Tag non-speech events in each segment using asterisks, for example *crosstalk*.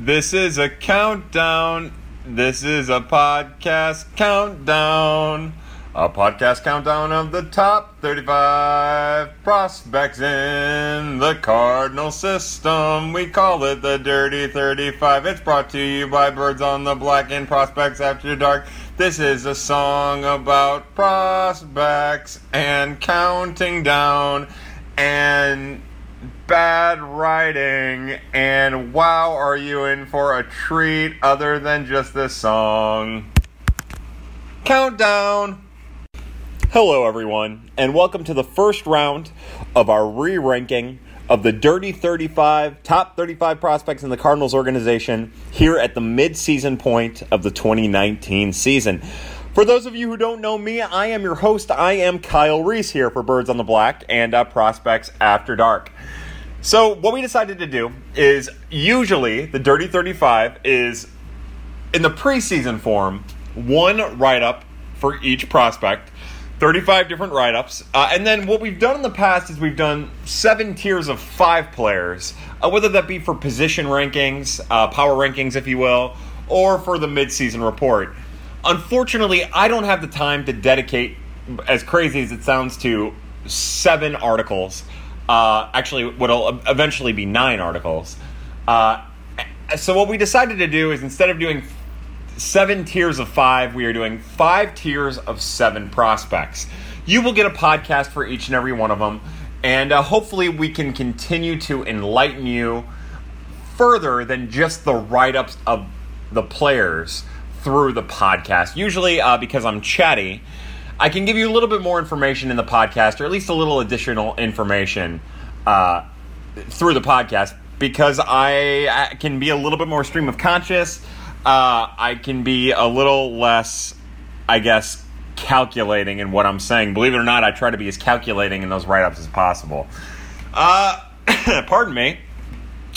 This is a countdown. This is a podcast countdown. A podcast countdown of the top 35 prospects in the Cardinal system. We call it the Dirty 35. It's brought to you by Birds on the Black and Prospects After Dark. This is a song about prospects and counting down and bad writing. And wow, are you in for a treat other than just this song? Countdown! Hello, everyone, and welcome to the first round of our re ranking of the Dirty 35 top 35 prospects in the Cardinals organization here at the mid season point of the 2019 season. For those of you who don't know me, I am your host. I am Kyle Reese here for Birds on the Black and uh, Prospects After Dark. So, what we decided to do is usually the Dirty 35 is in the preseason form, one write up for each prospect 35 different write ups. Uh, and then what we've done in the past is we've done seven tiers of five players, uh, whether that be for position rankings, uh, power rankings, if you will, or for the midseason report. Unfortunately, I don't have the time to dedicate, as crazy as it sounds, to seven articles. Uh, actually, what'll eventually be nine articles. Uh, so, what we decided to do is instead of doing seven tiers of five. We are doing five tiers of seven prospects. You will get a podcast for each and every one of them, and uh, hopefully, we can continue to enlighten you further than just the write ups of the players through the podcast. Usually, uh, because I'm chatty, I can give you a little bit more information in the podcast, or at least a little additional information uh, through the podcast, because I, I can be a little bit more stream of conscious uh, I can be a little less, I guess, calculating in what I'm saying. Believe it or not, I try to be as calculating in those write ups as possible. Uh, *coughs* pardon me.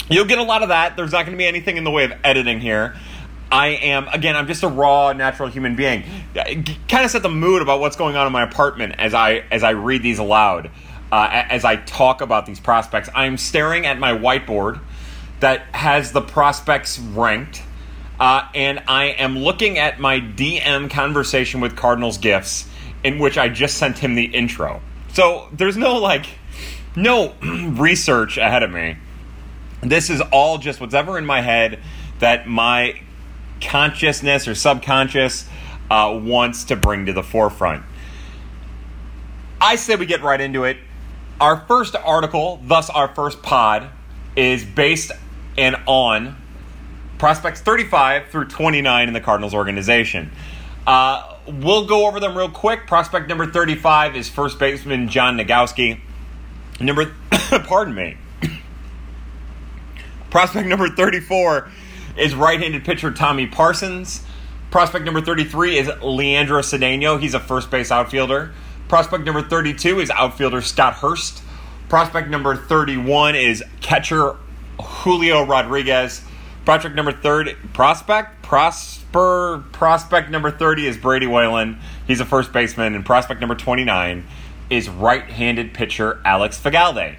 You'll get a lot of that. There's not going to be anything in the way of editing here. I am again. I'm just a raw, natural human being. Kind of set the mood about what's going on in my apartment as I as I read these aloud, uh, as I talk about these prospects. I'm staring at my whiteboard that has the prospects ranked uh, and I am looking at my DM conversation with Cardinals Gifts, in which I just sent him the intro. So there's no like, no *clears throat* research ahead of me. This is all just what's ever in my head that my consciousness or subconscious uh, wants to bring to the forefront. I say we get right into it. Our first article, thus our first pod, is based and on prospects 35 through 29 in the Cardinals organization. Uh, we'll go over them real quick. Prospect number 35 is first baseman John Nogowski. Number, *coughs* pardon me. *coughs* Prospect number 34 is right-handed pitcher Tommy Parsons. Prospect number 33 is Leandro Cedeno. He's a first base outfielder. Prospect number 32 is outfielder Scott Hurst. Prospect number 31 is catcher Julio Rodriguez. Prospect number 30, prospect, prosper, prospect number 30 is Brady Whalen. He's a first baseman. And prospect number 29 is right handed pitcher Alex Fagalde.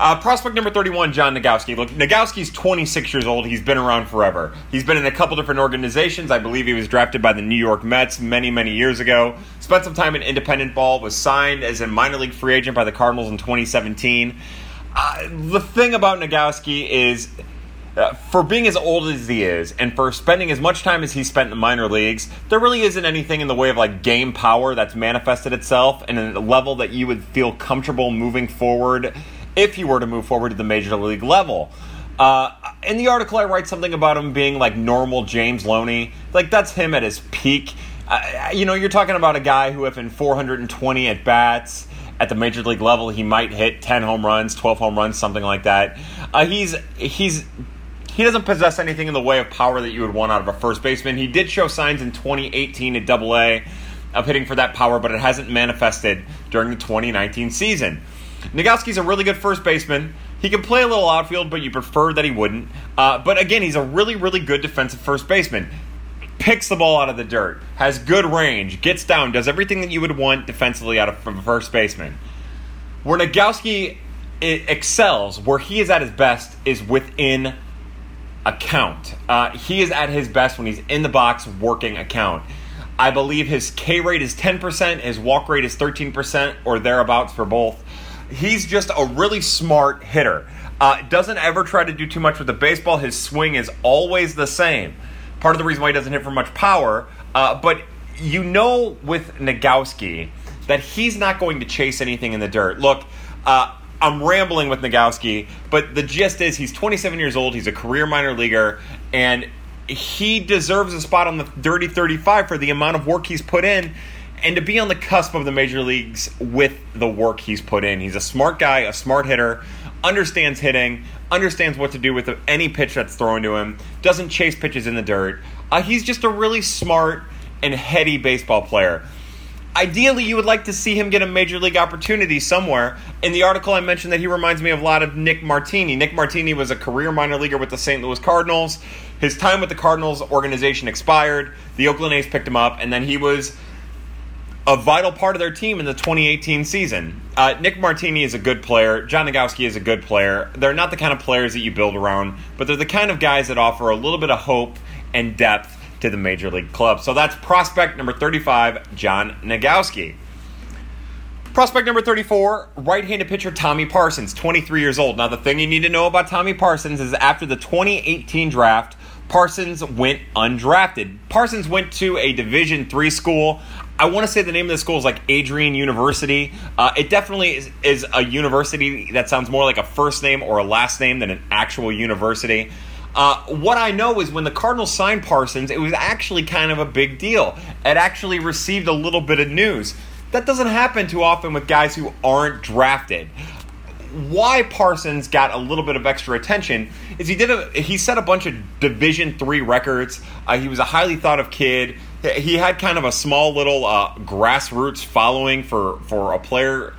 Uh, prospect number 31, John Nogowski. Look, Nogowski's 26 years old. He's been around forever. He's been in a couple different organizations. I believe he was drafted by the New York Mets many, many years ago. Spent some time in independent ball, was signed as a minor league free agent by the Cardinals in 2017. Uh, the thing about Nogowski is uh, for being as old as he is and for spending as much time as he spent in the minor leagues, there really isn't anything in the way of like game power that's manifested itself in a level that you would feel comfortable moving forward if you were to move forward to the major league level. Uh, in the article, I write something about him being like normal James Loney. Like that's him at his peak. Uh, you know, you're talking about a guy who, if in 420 at bats at the major league level, he might hit 10 home runs, 12 home runs, something like that. Uh, he's he's he doesn't possess anything in the way of power that you would want out of a first baseman. He did show signs in 2018 at Double A of hitting for that power, but it hasn't manifested during the 2019 season. Nogowski's a really good first baseman. He can play a little outfield, but you prefer that he wouldn't. Uh, but again, he's a really, really good defensive first baseman. Picks the ball out of the dirt, has good range, gets down, does everything that you would want defensively out of a first baseman. Where Nogowski excels, where he is at his best, is within a count. Uh, he is at his best when he's in the box working a count. I believe his K rate is 10%, his walk rate is 13%, or thereabouts for both. He's just a really smart hitter. Uh, doesn't ever try to do too much with the baseball. His swing is always the same. Part of the reason why he doesn't hit for much power, uh, but you know with Nogowski that he's not going to chase anything in the dirt. Look, uh, I'm rambling with Nogowski, but the gist is he's 27 years old. He's a career minor leaguer, and he deserves a spot on the Dirty 35 for the amount of work he's put in and to be on the cusp of the major leagues with the work he's put in. He's a smart guy, a smart hitter, understands hitting, understands what to do with any pitch that's thrown to him, doesn't chase pitches in the dirt. Uh, he's just a really smart and heady baseball player. Ideally, you would like to see him get a major league opportunity somewhere. In the article, I mentioned that he reminds me of a lot of Nick Martini. Nick Martini was a career minor leaguer with the St. Louis Cardinals. His time with the Cardinals organization expired. The Oakland A's picked him up, and then he was a vital part of their team in the 2018 season. Uh, Nick Martini is a good player. John Nogowski is a good player. They're not the kind of players that you build around, but they're the kind of guys that offer a little bit of hope and depth to the major league club. So that's prospect number 35, John Nogowski. Prospect number 34, right handed pitcher Tommy Parsons, 23 years old. Now, the thing you need to know about Tommy Parsons is after the 2018 draft, Parsons went undrafted. Parsons went to a Division three school. I want to say the name of the school is like Adrian University. Uh, it definitely is, is, a university that sounds more like a first name or a last name than an actual university. Uh, what I know is when the Cardinals signed Parsons, it was actually kind of a big deal. It actually received a little bit of news. That doesn't happen too often with guys who aren't drafted. Why Parsons got a little bit of extra attention is he did a he set a bunch of Division three records. Uh, he was a highly thought of kid. He had kind of a small little uh, grassroots following for for a player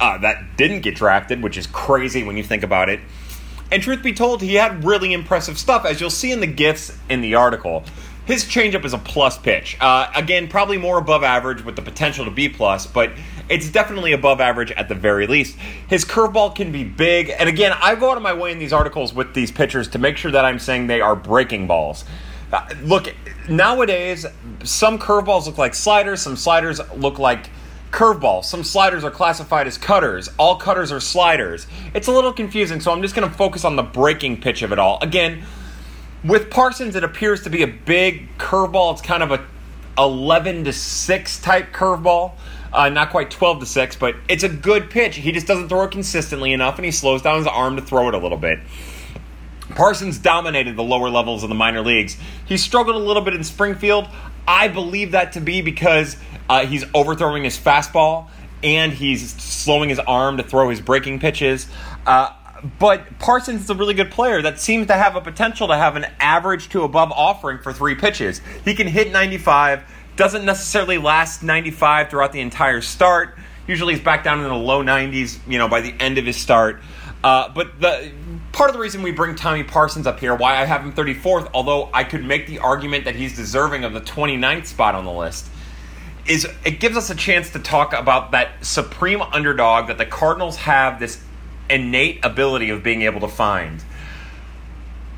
uh, that didn't get drafted, which is crazy when you think about it. And truth be told, he had really impressive stuff, as you'll see in the gifs in the article. His changeup is a plus pitch. Uh, again, probably more above average with the potential to be plus, but it's definitely above average at the very least. His curveball can be big, and again, I go out of my way in these articles with these pitchers to make sure that I'm saying they are breaking balls. Uh, look, nowadays, some curveballs look like sliders, some sliders look like curveballs. Some sliders are classified as cutters. All cutters are sliders. It's a little confusing, so I'm just going to focus on the breaking pitch of it all. Again, with Parsons, it appears to be a big curveball. It's kind of a 11 to 6 type curveball. Uh, not quite 12 to 6, but it's a good pitch. He just doesn't throw it consistently enough, and he slows down his arm to throw it a little bit. Parsons dominated the lower levels of the minor leagues. He struggled a little bit in Springfield. I believe that to be because uh, he's overthrowing his fastball and he's slowing his arm to throw his breaking pitches. Uh, but Parsons is a really good player that seems to have a potential to have an average to above offering for three pitches. He can hit 95, doesn't necessarily last 95 throughout the entire start. Usually he's back down in the low 90s, you know, by the end of his start. Uh, but the part of the reason we bring Tommy Parsons up here, why I have him 34th, although I could make the argument that he's deserving of the 29th spot on the list, is it gives us a chance to talk about that supreme underdog that the Cardinals have this innate ability of being able to find.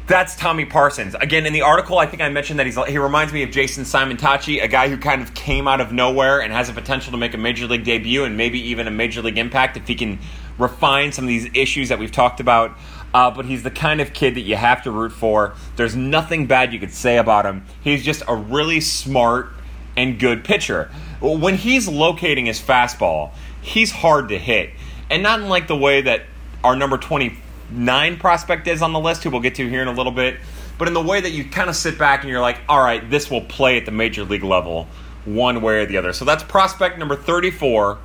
That's Tommy Parsons. Again, in the article, I think I mentioned that he's he reminds me of Jason Simontacchi, a guy who kind of came out of nowhere and has a potential to make a major league debut and maybe even a major league impact if he can refine some of these issues that we've talked about. Uh, but he's the kind of kid that you have to root for. There's nothing bad you could say about him. He's just a really smart and good pitcher. When he's locating his fastball, he's hard to hit. And not in like the way that our number 29 prospect is on the list, who we'll get to here in a little bit, but in the way that you kind of sit back and you're like, all right, this will play at the major league level one way or the other. So that's prospect number 34,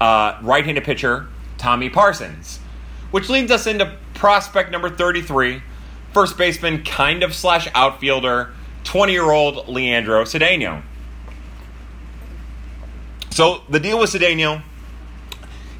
uh, right handed pitcher, Tommy Parsons. Which leads us into prospect number 33, first baseman, kind of slash outfielder, 20 year old Leandro Cedeno. So the deal with Cedeno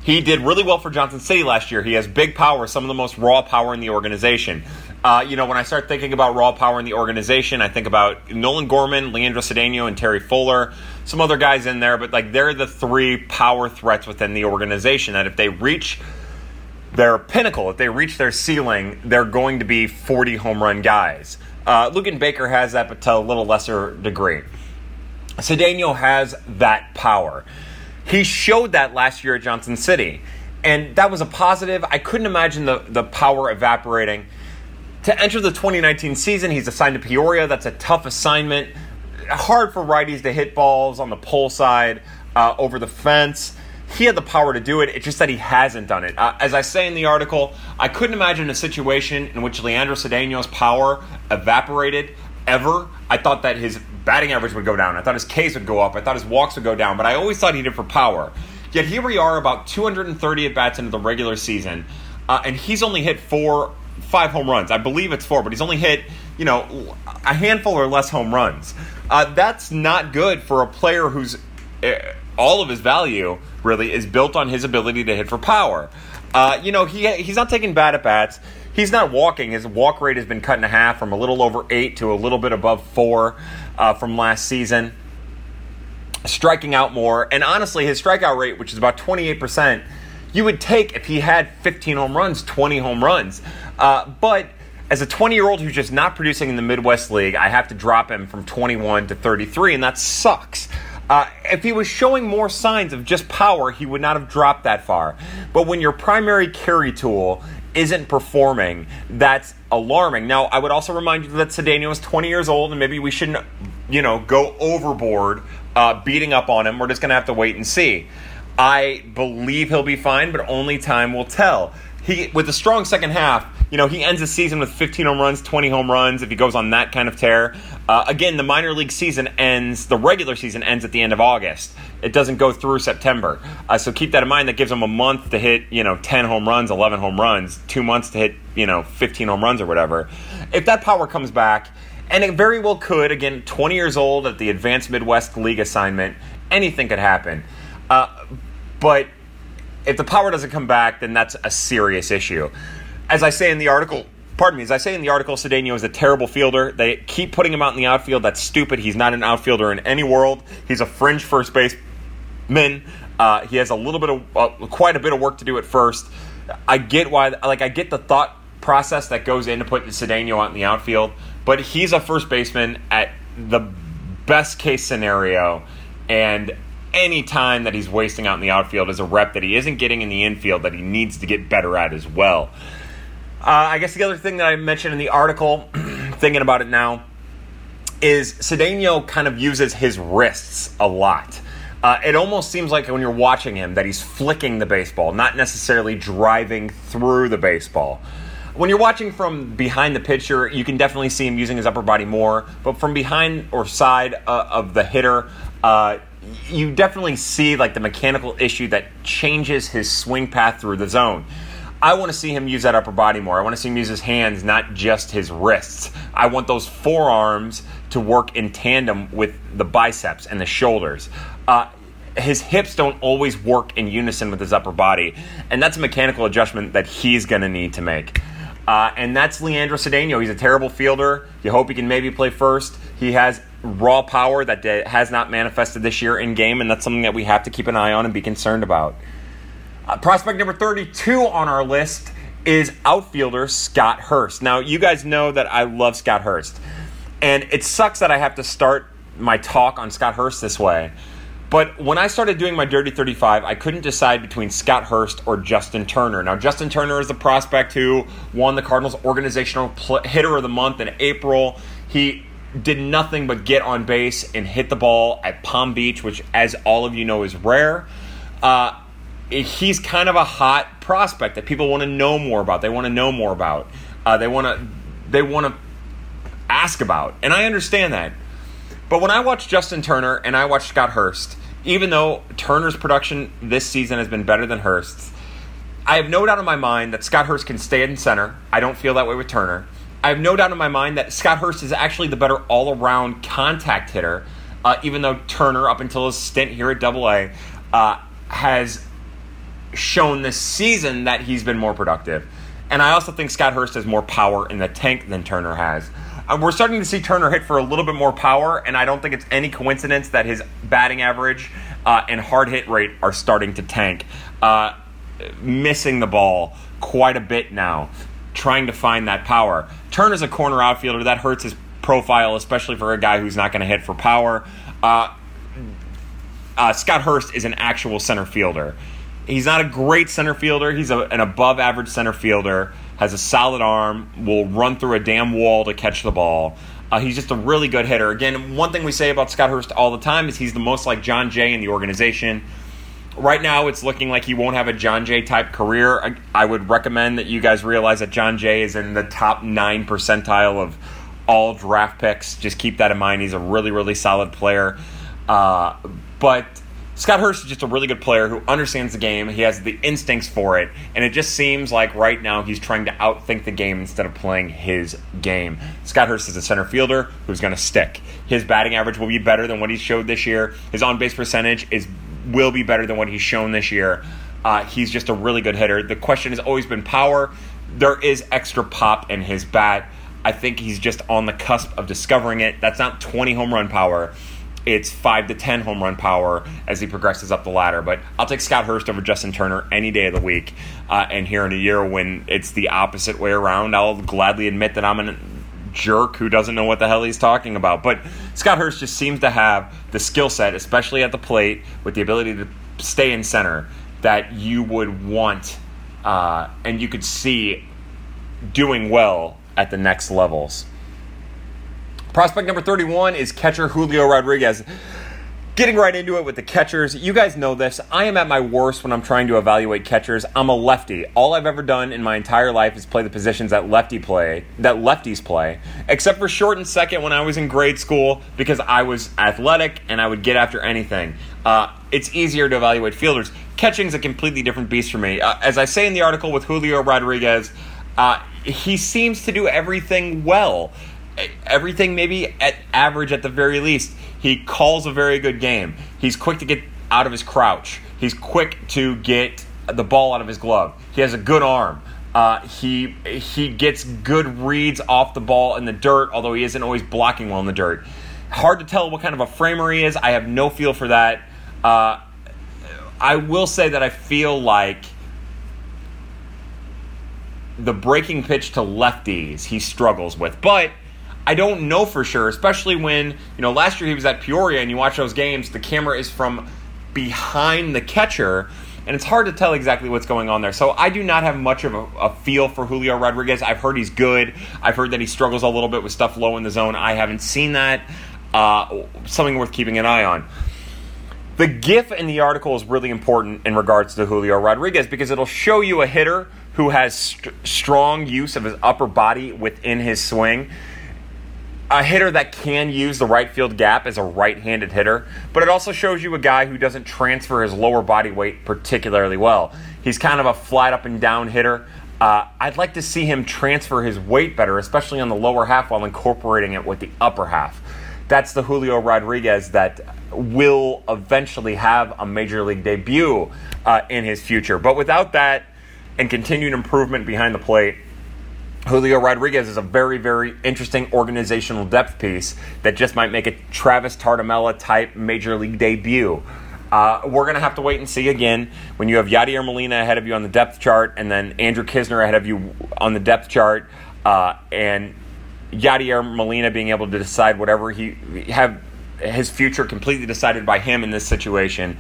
he did really well for Johnson City last year. He has big power, some of the most raw power in the organization. Uh, you know, when I start thinking about raw power in the organization, I think about Nolan Gorman, Leandro Cedeno, and Terry Fuller. Some other guys in there, but like they're the three power threats within the organization. That if they reach their pinnacle, if they reach their ceiling, they're going to be 40 home run guys. Uh, Luken Baker has that, but to a little lesser degree. Cedeno has that power. He showed that last year at Johnson City, and that was a positive. I couldn't imagine the, the power evaporating. To enter the 2019 season, he's assigned to Peoria. That's a tough assignment. Hard for righties to hit balls on the pull side uh, over the fence. He had the power to do it. It's just that he hasn't done it. Uh, as I say in the article, I couldn't imagine a situation in which Leandro Cedeno's power evaporated ever. I thought that his batting average would go down. I thought his Ks would go up. I thought his walks would go down. But I always thought he did for power. Yet here we are, about 230 at bats into the regular season, uh, and he's only hit four, five home runs. I believe it's four, but he's only hit, you know, a handful or less home runs. Uh, that's not good for a player who's uh, all of his value really is built on his ability to hit for power. Uh, you know, he he's not taking bad at bats. He's not walking. His walk rate has been cut in half from a little over eight to a little bit above four uh, from last season. Striking out more, and honestly, his strikeout rate, which is about 28%, you would take if he had 15 home runs, 20 home runs. Uh, but as a 20 year old who's just not producing in the Midwest League, I have to drop him from 21 to 33, and that sucks. Uh, if he was showing more signs of just power, he would not have dropped that far. But when your primary carry tool isn't performing, that's alarming. Now, I would also remind you that Cedeno is 20 years old, and maybe we shouldn't, you know, go overboard uh, beating up on him. We're just going to have to wait and see. I believe he'll be fine, but only time will tell. He, with a strong second half, you know, he ends the season with 15 home runs, 20 home runs if he goes on that kind of tear. Uh, again, the minor league season ends, the regular season ends at the end of August. It doesn't go through September. Uh, so keep that in mind. That gives him a month to hit, you know, 10 home runs, 11 home runs, two months to hit, you know, 15 home runs or whatever. If that power comes back, and it very well could, again, 20 years old at the Advanced Midwest League assignment, anything could happen. Uh, but if the power doesn't come back, then that's a serious issue as I say in the article, pardon me, as I say in the article, Cedeno is a terrible fielder. They keep putting him out in the outfield. That's stupid. He's not an outfielder in any world. He's a fringe first baseman. Uh, he has a little bit of, uh, quite a bit of work to do at first. I get why, like, I get the thought process that goes into putting Cedeno out in the outfield, but he's a first baseman at the best case scenario, and any time that he's wasting out in the outfield is a rep that he isn't getting in the infield that he needs to get better at as well. Uh, I guess the other thing that I mentioned in the article, *clears throat* thinking about it now, is Cedeno kind of uses his wrists a lot. Uh, it almost seems like when you're watching him that he's flicking the baseball, not necessarily driving through the baseball. When you're watching from behind the pitcher, you can definitely see him using his upper body more, but from behind or side uh, of the hitter, uh, you definitely see like the mechanical issue that changes his swing path through the zone. I want to see him use that upper body more. I want to see him use his hands, not just his wrists. I want those forearms to work in tandem with the biceps and the shoulders. Uh, his hips don't always work in unison with his upper body, and that's a mechanical adjustment that he's going to need to make. Uh, and that's Leandro Cedeno. He's a terrible fielder. You hope he can maybe play first. He has raw power that has not manifested this year in game, and that's something that we have to keep an eye on and be concerned about. Uh, prospect number 32 on our list is outfielder Scott Hurst. Now, you guys know that I love Scott Hurst, and it sucks that I have to start my talk on Scott Hurst this way. But when I started doing my Dirty 35, I couldn't decide between Scott Hurst or Justin Turner. Now, Justin Turner is the prospect who won the Cardinals Organizational Hitter of the Month in April. He did nothing but get on base and hit the ball at Palm Beach, which, as all of you know, is rare. Uh, he's kind of a hot prospect that people want to know more about. They want to know more about. Uh, they want to they want to ask about, and I understand that. But when I watch Justin Turner and I watch Scott Hurst, even though Turner's production this season has been better than Hurst's, I have no doubt in my mind that Scott Hurst can stay in center. I don't feel that way with Turner. I have no doubt in my mind that Scott Hurst is actually the better all around contact hitter, uh, even though Turner, up until his stint here at Double A, uh, has shown this season that he's been more productive. And I also think Scott Hurst has more power in the tank than Turner has. Uh, we're starting to see Turner hit for a little bit more power, and I don't think it's any coincidence that his batting average uh, and hard hit rate are starting to tank. Uh, missing the ball quite a bit now, trying to find that power. Turner's a corner outfielder. That hurts his profile, especially for a guy who's not going to hit for power. Uh, uh, Scott Hurst is an actual center fielder. He's not a great center fielder. He's a, an above average center fielder, has a solid arm, will run through a damn wall to catch the ball. Uh, he's just a really good hitter. Again, one thing we say about Scott Hurst all the time is he's the most like Jon Jay in the organization. Right now, it's looking like he won't have a Jon Jay type career. I, I would recommend that you guys realize that Jon Jay is in the top nine percentile of all draft picks. Just keep that in mind. He's a really, really solid player. Uh, but Scott Hurst is just a really good player who understands the game. He has the instincts for it, and it just seems like right now he's trying to outthink the game instead of playing his game. Scott Hurst is a center fielder who's going to stick. His batting average will be better than what he showed this year. His on base percentage is will be better than what he's shown this year. Uh, he's just a really good hitter. The question has always been power. There is extra pop in his bat. I think he's just on the cusp of discovering it. That's not 20 home run power it's five to ten home run power as he progresses up the ladder. But I'll take Scott Hurst over Justin Turner any day of the week. Uh, and here in a year when it's the opposite way around, I'll gladly admit that I'm a jerk who doesn't know what the hell he's talking about. But Scott Hurst just seems to have the skill set, especially at the plate, with the ability to stay in center that you would want uh, and you could see doing well at the next levels. Prospect number 31 is catcher Julio Rodriguez. Getting right into it with the catchers, you guys know this. I am at my worst when I'm trying to evaluate catchers. I'm a lefty. All I've ever done in my entire life is play the positions that lefty play, that lefties play, except for short and second when I was in grade school because I was athletic and I would get after anything. Uh, it's easier to evaluate fielders. Catching is a completely different beast for me. Uh, as I say in the article with Julio Rodriguez, uh, he seems to do everything well everything maybe at average at the very least. He calls a very good game. He's quick to get out of his crouch. He's quick to get the ball out of his glove. He has a good arm. Uh, he he gets good reads off the ball in the dirt, although he isn't always blocking well in the dirt. Hard to tell what kind of a framer he is. I have no feel for that. Uh, I will say that I feel like the breaking pitch to lefties he struggles with, but I don't know for sure, especially when, you know, last year he was at Peoria and you watch those games, the camera is from behind the catcher, and it's hard to tell exactly what's going on there. So I do not have much of a, a, feel for Julio Rodriguez. I've heard he's good. I've heard that he struggles a little bit with stuff low in the zone. I haven't seen that. Uh, something worth keeping an eye on. The GIF in the article is really important in regards to Julio Rodriguez because it'll show you a hitter who has st- strong use of his upper body within his swing a hitter that can use the right field gap as a right-handed hitter, but it also shows you a guy who doesn't transfer his lower body weight particularly well. He's kind of a flat up and down hitter. Uh, I'd like to see him transfer his weight better, especially on the lower half while incorporating it with the upper half. That's the Julio Rodriguez that will eventually have a major league debut uh, in his future. But without that and continued improvement behind the plate, Julio Rodriguez is a very, very interesting organizational depth piece that just might make a Travis Tartamella type major league debut. Uh, we're going to have to wait and see again when you have Yadier Molina ahead of you on the depth chart and then Andrew Knizner ahead of you on the depth chart uh, and Yadier Molina being able to decide whatever he have his future completely decided by him in this situation.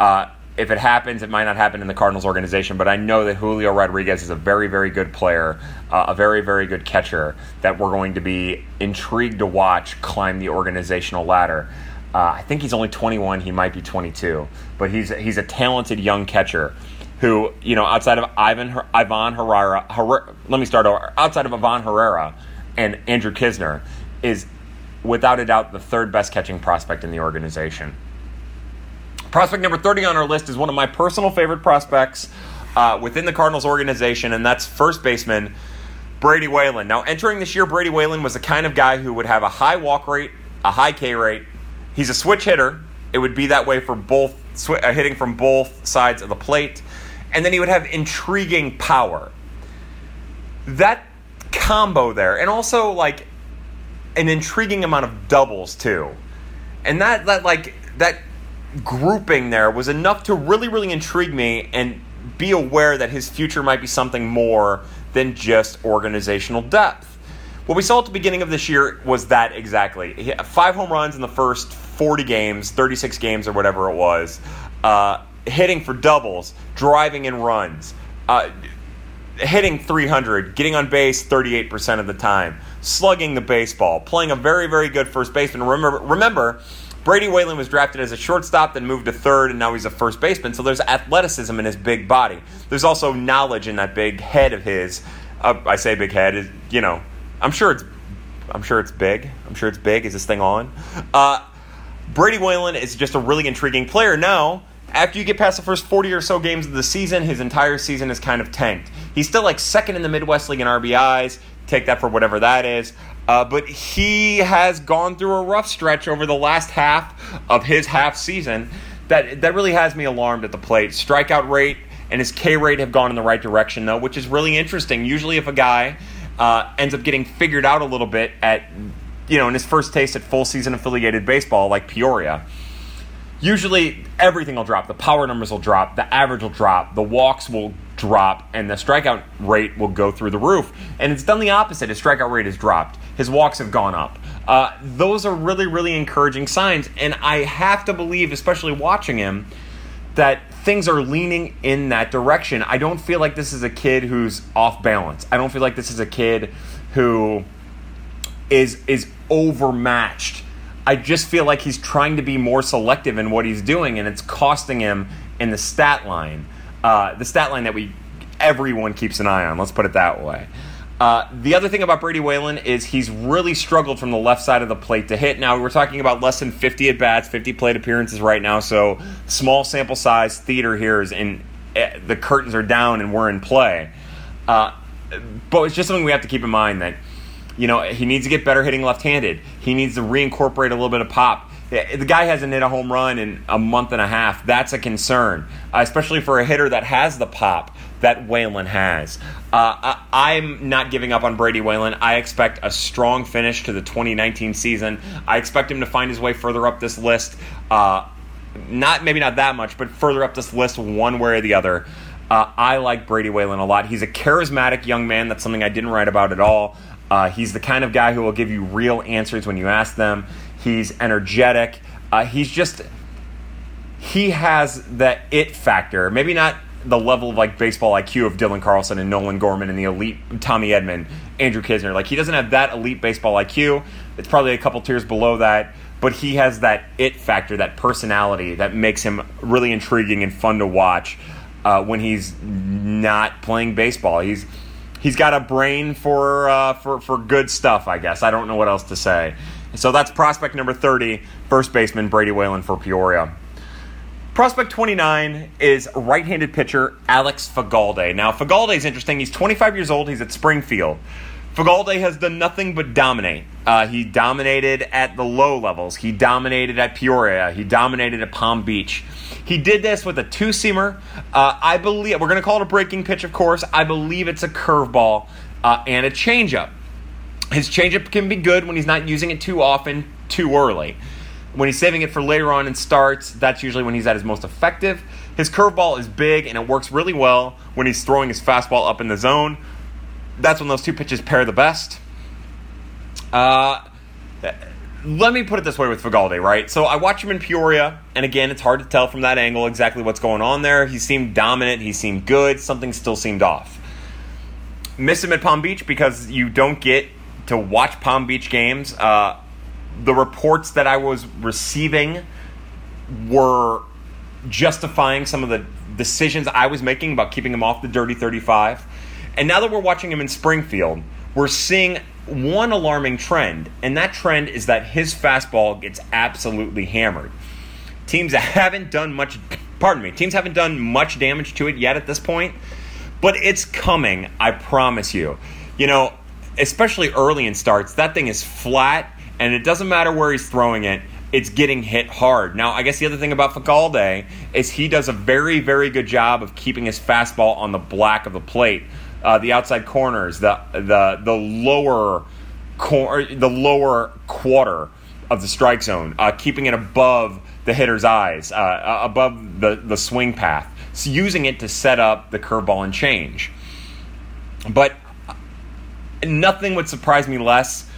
Uh, if it happens, it might not happen in the Cardinals organization, but I know that Julio Rodriguez is a very, very good player, uh, a very, very good catcher that we're going to be intrigued to watch climb the organizational ladder. Uh, I think he's only 21, he might be 22, but he's he's a talented young catcher who, you know, outside of Ivan Ivan Herrera, let me start over. Outside of Ivan Herrera and Andrew Knizner is without a doubt the third best catching prospect in the organization. Prospect number 30 on our list is one of my personal favorite prospects uh, within the Cardinals organization, and that's first baseman Brady Whalen. Now, entering this year, Brady Whalen was the kind of guy who would have a high walk rate, a high K rate. He's a switch hitter. It would be that way for both, sw- uh, hitting from both sides of the plate. And then he would have intriguing power. That combo there, and also like an intriguing amount of doubles too. And that, that like, that grouping there was enough to really, really intrigue me and be aware that his future might be something more than just organizational depth. What we saw at the beginning of this year was that exactly. He had five home runs in the first 40 games, 36 games, or whatever it was, uh, hitting for doubles, driving in runs, uh, hitting 300, getting on base 38% of the time, slugging the baseball, playing a very, very good first baseman. Remember, remember Brady Whalen was drafted as a shortstop, then moved to third, and now he's a first baseman. So there's athleticism in his big body. There's also knowledge in that big head of his. Uh, I say big head, is you know, I'm sure it's, I'm sure it's big. I'm sure it's big. Is this thing on? Uh, Brady Whalen is just a really intriguing player. Now, after you get past the first 40 or so games of the season, his entire season is kind of tanked. He's still like second in the Midwest League in RBIs. Take that for whatever that is. Uh, but he has gone through a rough stretch over the last half of his half season that that really has me alarmed at the plate. Strikeout rate and his K rate have gone in the right direction though, which is really interesting. Usually, if a guy uh, ends up getting figured out a little bit at you know in his first taste at full season affiliated baseball, like Peoria, usually everything will drop. The power numbers will drop, the average will drop, the walks will drop, and the strikeout rate will go through the roof. And it's done the opposite. His strikeout rate has dropped. His walks have gone up. Uh, those are really, really encouraging signs. And I have to believe, especially watching him, that things are leaning in that direction. I don't feel like this is a kid who's off balance. I don't feel like this is a kid who is is overmatched. I just feel like he's trying to be more selective in what he's doing, and it's costing him in the stat line uh, the stat line that we everyone keeps an eye on. Let's put it that way. Uh, the other thing about Brady Whalen is he's really struggled from the left side of the plate to hit. Now we're talking about less than 50 at bats, 50 plate appearances right now, so small sample size theater here is in uh, the curtains are down and we're in play. Uh, but it's just something we have to keep in mind that you know he needs to get better hitting left-handed. He needs to reincorporate a little bit of pop the guy hasn't hit a home run in a month and a half. That's a concern, uh, especially for a hitter that has the pop that Whalen has. Uh, I, am not giving up on Brady Whalen. I expect a strong finish to the 2019 season. I expect him to find his way further up this list. Uh, not maybe not that much, but further up this list one way or the other. Uh, I like Brady Whalen a lot. He's a charismatic young man. That's something I didn't write about at all. Uh, he's the kind of guy who will give you real answers when you ask them. He's energetic. Uh, he's just he has that it factor. Maybe not the level of like baseball IQ of Dylan Carlson and Nolan Gorman and the elite Tommy Edman, Andrew Knizner. Like he doesn't have that elite baseball IQ. It's probably a couple tiers below that, but he has that it factor, that personality that makes him really intriguing and fun to watch uh, when he's not playing baseball. He's he's got a brain for uh, for for good stuff. I guess I don't know what else to say. So that's prospect number 30, first baseman Brady Whalen for Peoria. Prospect 29 is right handed pitcher Alex Fagalde. Now, Fagalde is interesting. He's 25 years old, he's at Springfield. Fagalde has done nothing but dominate. Uh, he dominated at the low levels. He dominated at Peoria. He dominated at Palm Beach. He did this with a two seamer. Uh, I believe we're going to call it a breaking pitch, of course. I believe it's a curveball uh, and a changeup. His changeup can be good when he's not using it too often, too early. When he's saving it for later on in starts, that's usually when he's at his most effective. His curveball is big and it works really well when he's throwing his fastball up in the zone. That's when those two pitches pair the best. Uh, let me put it this way with Fagalde, right? So I watch him in Peoria, and again, it's hard to tell from that angle exactly what's going on there. He seemed dominant, he seemed good, something still seemed off. Miss him at Palm Beach because you don't get to watch Palm Beach games. Uh, the reports that I was receiving were justifying some of the decisions I was making about keeping him off the dirty 35. And now that we're watching him in Springfield, we're seeing one alarming trend, and that trend is that his fastball gets absolutely hammered. Teams *laughs* haven't done much, pardon me, teams haven't done much damage to it yet at this point, but it's coming, I promise you. You know, especially early in starts, that thing is flat, and it doesn't matter where he's throwing it. It's getting hit hard. Now, I guess the other thing about Fagalde is he does a very, very good job of keeping his fastball on the black of the plate, uh, the outside corners, the the the lower cor- the lower quarter of the strike zone, uh, keeping it above the hitter's eyes, uh, uh, above the, the swing path, so using it to set up the curveball and change. But nothing would surprise me less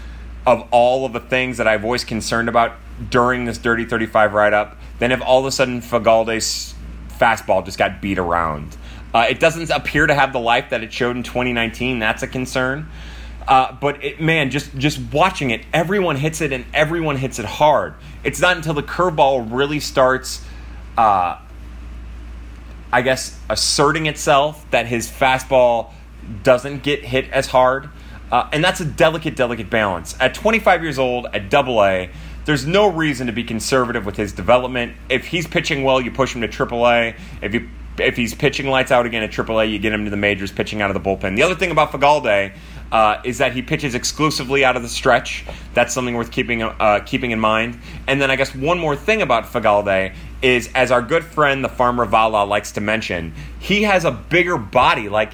of all of the things that I've always concerned about during this Dirty 35 write up than if all of a sudden Fagalde's fastball just got beat around. Uh, it doesn't appear to have the life that it showed in 2019. That's a concern. Uh, but it, man, just just watching it, everyone hits it and everyone hits it hard. It's not until the curveball really starts, uh, I guess, asserting itself that his fastball doesn't get hit as hard. Uh, and that's a delicate, delicate balance. At 25 years old, at Double A, there's no reason to be conservative with his development. If he's pitching well, you push him to Triple A. If you if he's pitching lights out again at AAA, you get him to the majors, pitching out of the bullpen. The other thing about Fagalde uh, is that he pitches exclusively out of the stretch. That's something worth keeping uh, keeping in mind. And then I guess one more thing about Fagalde is, as our good friend the farmer Vala likes to mention, he has a bigger body. Like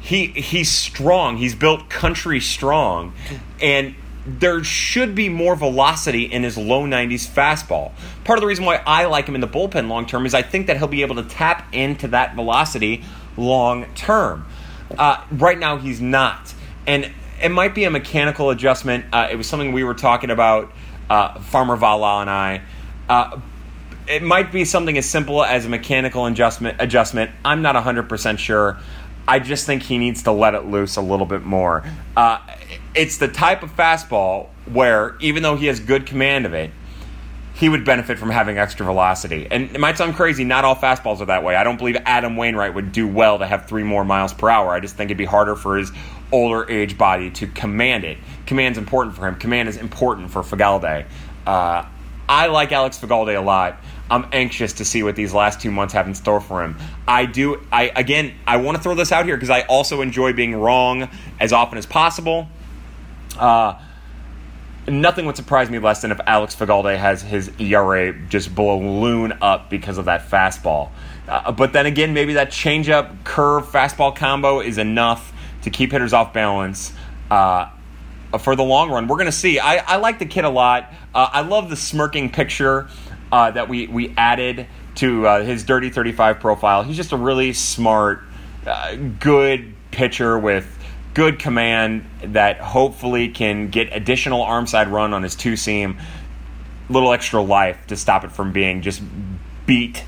he he's strong. He's built country strong, and there should be more velocity in his low 90s fastball. Part of the reason why I like him in the bullpen long term is I think that he'll be able to tap into that velocity long term. Uh, right now, he's not and it might be a mechanical adjustment. Uh, it was something we were talking about, uh, Farmer Vala and I. Uh, it might be something as simple as a mechanical adjustment. Adjustment. I'm not 100% sure. I just think he needs to let it loose a little bit more. Uh, it's the type of fastball where, even though he has good command of it, he would benefit from having extra velocity. And it might sound crazy, not all fastballs are that way. I don't believe Adam Wainwright would do well to have three more miles per hour. I just think it'd be harder for his older age body to command it. Command's important for him. Command is important for Fagalde. Uh, I like Alex Fagalde a lot. I'm anxious to see what these last two months have in store for him. I do. I again, I want to throw this out here because I also enjoy being wrong as often as possible. Uh, nothing would surprise me less than if Alex Fagalde has his ERA just balloon up because of that fastball. Uh, but then again, maybe that changeup curve fastball combo is enough to keep hitters off balance. Uh, for the long run, we're going to see. I, I, like the kid a lot. Uh, I love the smirking picture uh, that we, we added to uh, his Dirty 35 profile. He's just a really smart, uh, good pitcher with good command that hopefully can get additional arm side run on his two seam. Little extra life to stop it from being just beat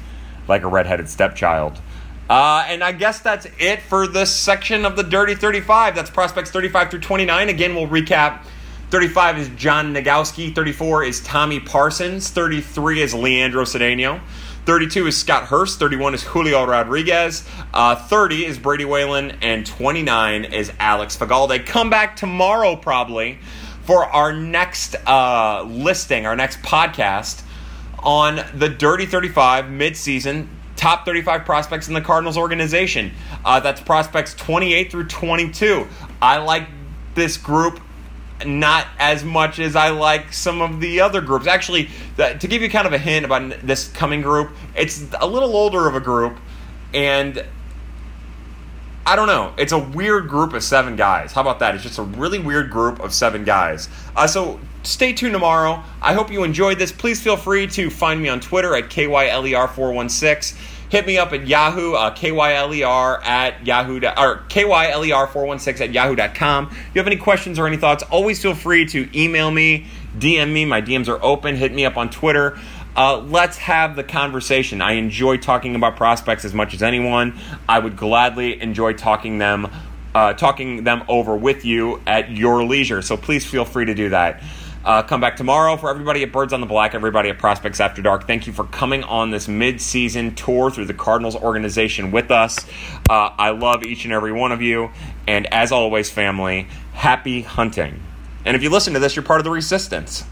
like a redheaded stepchild. Uh, and I guess that's it for this section of the Dirty 35. That's prospects 35 through 29. Again, we'll recap. 35 is John Nogowski. 34 is Tommy Parsons. 33 is Leandro Cedeno. 32 is Scott Hurst. 31 is Julio Rodriguez. Uh, 30 is Brady Whalen. And 29 is Alex Fagalde. Come back tomorrow, probably, for our next uh, listing, our next podcast on the Dirty 35 midseason top 35 prospects in the Cardinals organization. Uh, that's prospects 28 through 22. I like this group not as much as I like some of the other groups. Actually, to give you kind of a hint about this coming group, it's a little older of a group, and I don't know. It's a weird group of seven guys. How about that? It's just a really weird group of seven guys. Uh, so stay tuned tomorrow. I hope you enjoyed this. Please feel free to find me on Twitter at KYLER416. Hit me up at Yahoo, uh, KYLER at Yahoo, or KYLER416 at Yahoo.com. If you have any questions or any thoughts, always feel free to email me, DM me. My DMs are open. Hit me up on Twitter. Uh, let's have the conversation. I enjoy talking about prospects as much as anyone. I would gladly enjoy talking them, uh, talking them over with you at your leisure. So please feel free to do that. Uh, come back tomorrow for everybody at Birds on the Black, everybody at Prospects After Dark. Thank you for coming on this mid-season tour through the Cardinals organization with us. Uh, I love each and every one of you, and as always, family, happy hunting. And if you listen to this, you're part of the resistance.